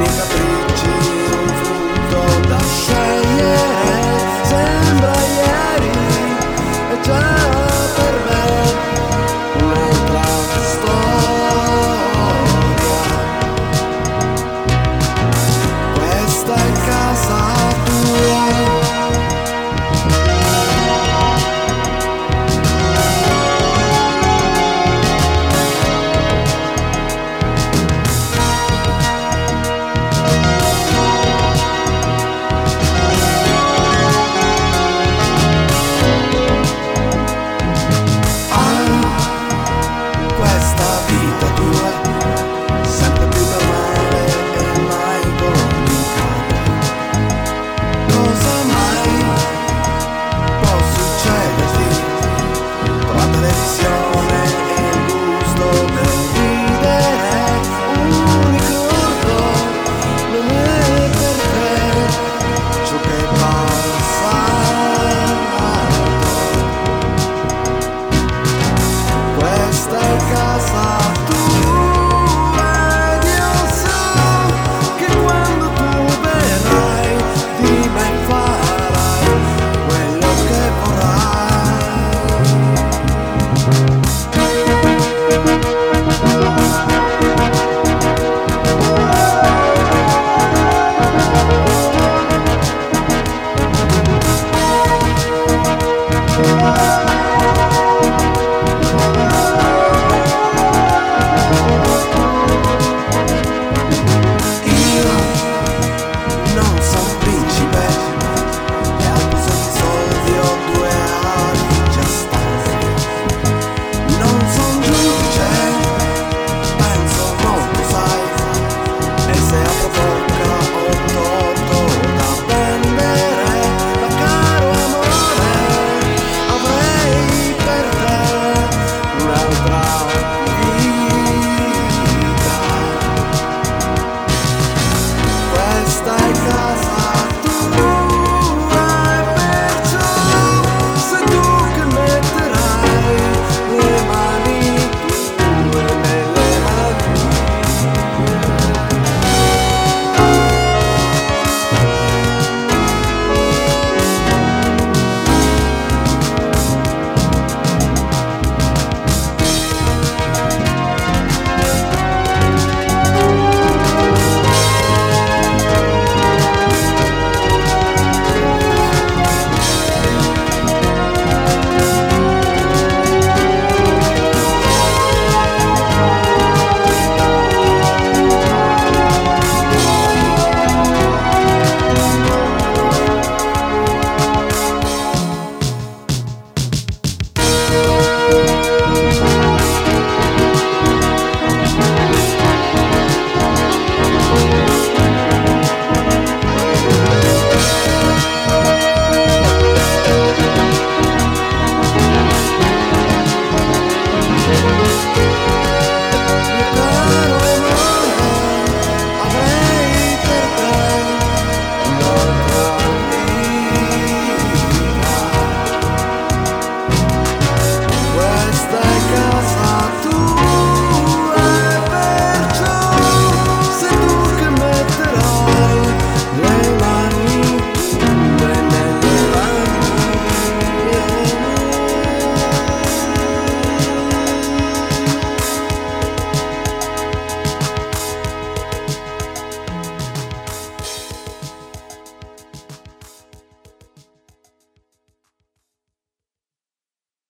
You.